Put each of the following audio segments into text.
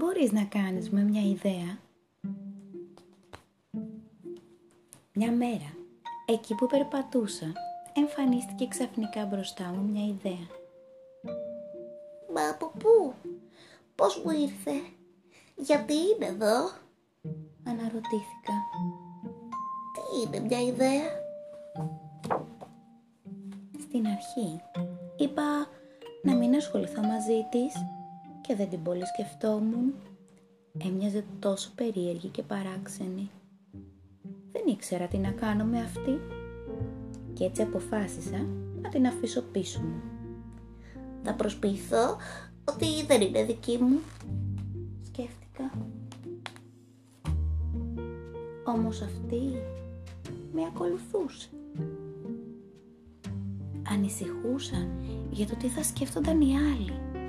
μπορείς να κάνεις με μια ιδέα; Μια μέρα, εκεί που περπατούσα, εμφανίστηκε ξαφνικά μπροστά μου μια ιδέα. Μα από πού, πώς μου ήρθε, γιατί είναι εδώ, Αναρωτήθηκα. τι είναι μια ιδέα; Στην αρχή είπα να μην ασχοληθώ μαζί της και δεν την πολύ σκεφτόμουν. Έμοιαζε τόσο περίεργη και παράξενη. Δεν ήξερα τι να κάνω με αυτή και έτσι αποφάσισα να την αφήσω πίσω μου. Θα προσποιηθώ ότι δεν είναι δική μου. Σκέφτηκα. Όμως αυτή με ακολουθούσε. Ανησυχούσα για το τι θα σκέφτονταν οι άλλοι.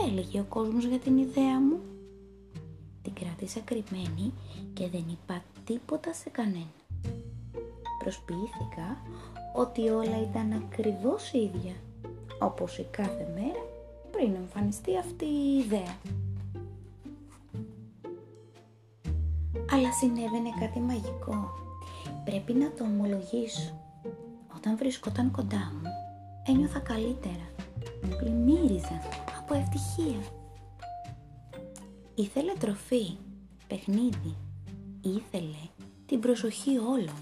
Τι θα έλεγε ο κόσμος για την ιδέα μου. Την κράτησα κρυμμένη και δεν είπα τίποτα σε κανένα. Προσποιήθηκα ότι όλα ήταν ακριβώς ίδια, όπως η κάθε μέρα πριν εμφανιστεί αυτή η ιδέα. Αλλά συνέβαινε κάτι μαγικό. Πρέπει να το ομολογήσω. Όταν βρισκόταν κοντά μου, ένιωθα καλύτερα. Πλημμύριζα από ευτυχία. Ήθελε τροφή, παιχνίδι. Ήθελε την προσοχή όλων.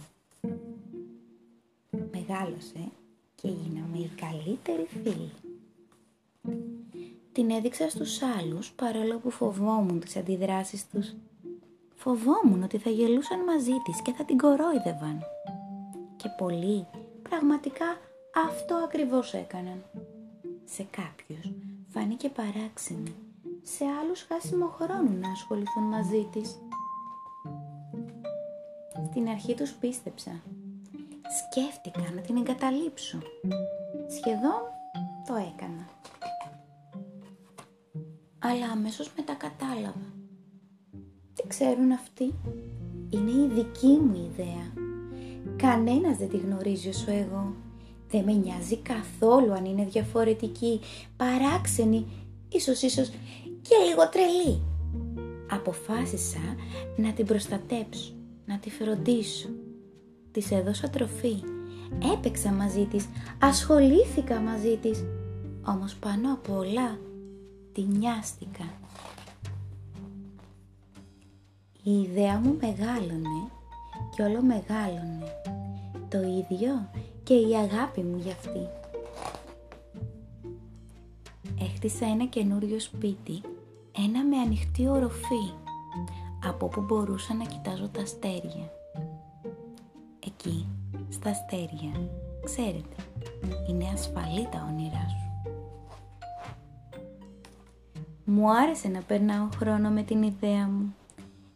Μεγάλωσε και γίναμε οι καλύτεροι φίλοι. Την έδειξα στους άλλους παρόλο που φοβόμουν τις αντιδράσεις τους. Φοβόμουν ότι θα γελούσαν μαζί της και θα την κορόιδευαν. Και πολλοί πραγματικά αυτό ακριβώς έκαναν. Σε κάποιους φάνηκε παράξενη, σε άλλους χάσιμο χρόνο να ασχοληθούν μαζί της. Στην αρχή τους πίστεψα. Σκέφτηκα να την εγκαταλείψω. Σχεδόν το έκανα. Αλλά αμέσως μετά κατάλαβα. Τι ξέρουν αυτοί; Είναι η δική μου ιδέα. Κανένας δεν τη γνωρίζει όσο εγώ. Δεν με νοιάζει καθόλου αν είναι διαφορετική, παράξενη, ίσως ίσως και λίγο τρελή. Αποφάσισα να την προστατέψω, να τη φροντίσω. Της έδωσα τροφή, έπαιξα μαζί της, ασχολήθηκα μαζί της. Όμως πάνω απ' όλα, τη νοιάστηκα. Η ιδέα μου μεγάλωνε και όλο μεγάλωνε. Το ίδιο και η αγάπη μου για αυτή. Έχτισα ένα καινούριο σπίτι, ένα με ανοιχτή οροφή, από που μπορούσα να κοιτάζω τα αστέρια. Εκεί, στα αστέρια, ξέρετε, είναι ασφαλή τα όνειρά σου. Μου άρεσε να περνάω χρόνο με την ιδέα μου.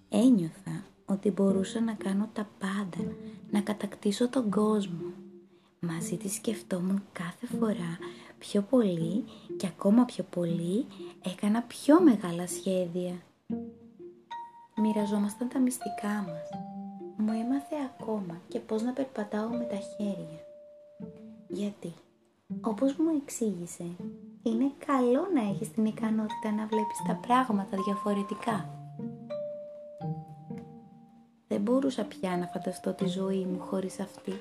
Ένιωθα ότι μπορούσα να κάνω τα πάντα, να κατακτήσω τον κόσμο. Μαζί της σκεφτόμουν κάθε φορά πιο πολύ και ακόμα πιο πολύ έκανα πιο μεγάλα σχέδια. Μοιραζόμασταν τα μυστικά μας. Μου έμαθε ακόμα και πώς να περπατάω με τα χέρια. Γιατί, όπως μου εξήγησε, είναι καλό να έχεις την ικανότητα να βλέπεις τα πράγματα διαφορετικά. Δεν μπορούσα πια να φανταστώ τη ζωή μου χωρίς αυτή.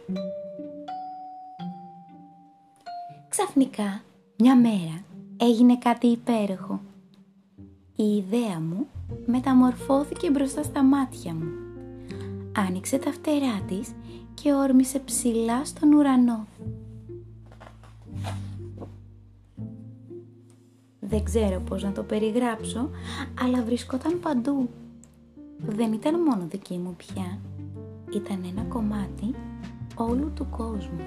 Ξαφνικά, μια μέρα, έγινε κάτι υπέροχο. Η ιδέα μου μεταμορφώθηκε μπροστά στα μάτια μου. Άνοιξε τα φτερά της και όρμησε ψηλά στον ουρανό. Δεν ξέρω πώς να το περιγράψω, αλλά βρισκόταν παντού. Δεν ήταν μόνο δική μου πια, ήταν ένα κομμάτι όλου του κόσμου.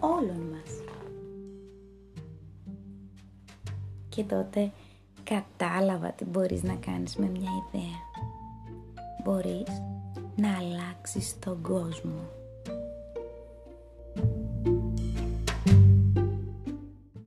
Όλων μας. Και τότε κατάλαβα τι μπορείς να κάνεις με μια ιδέα. Μπορείς να αλλάξεις τον κόσμο.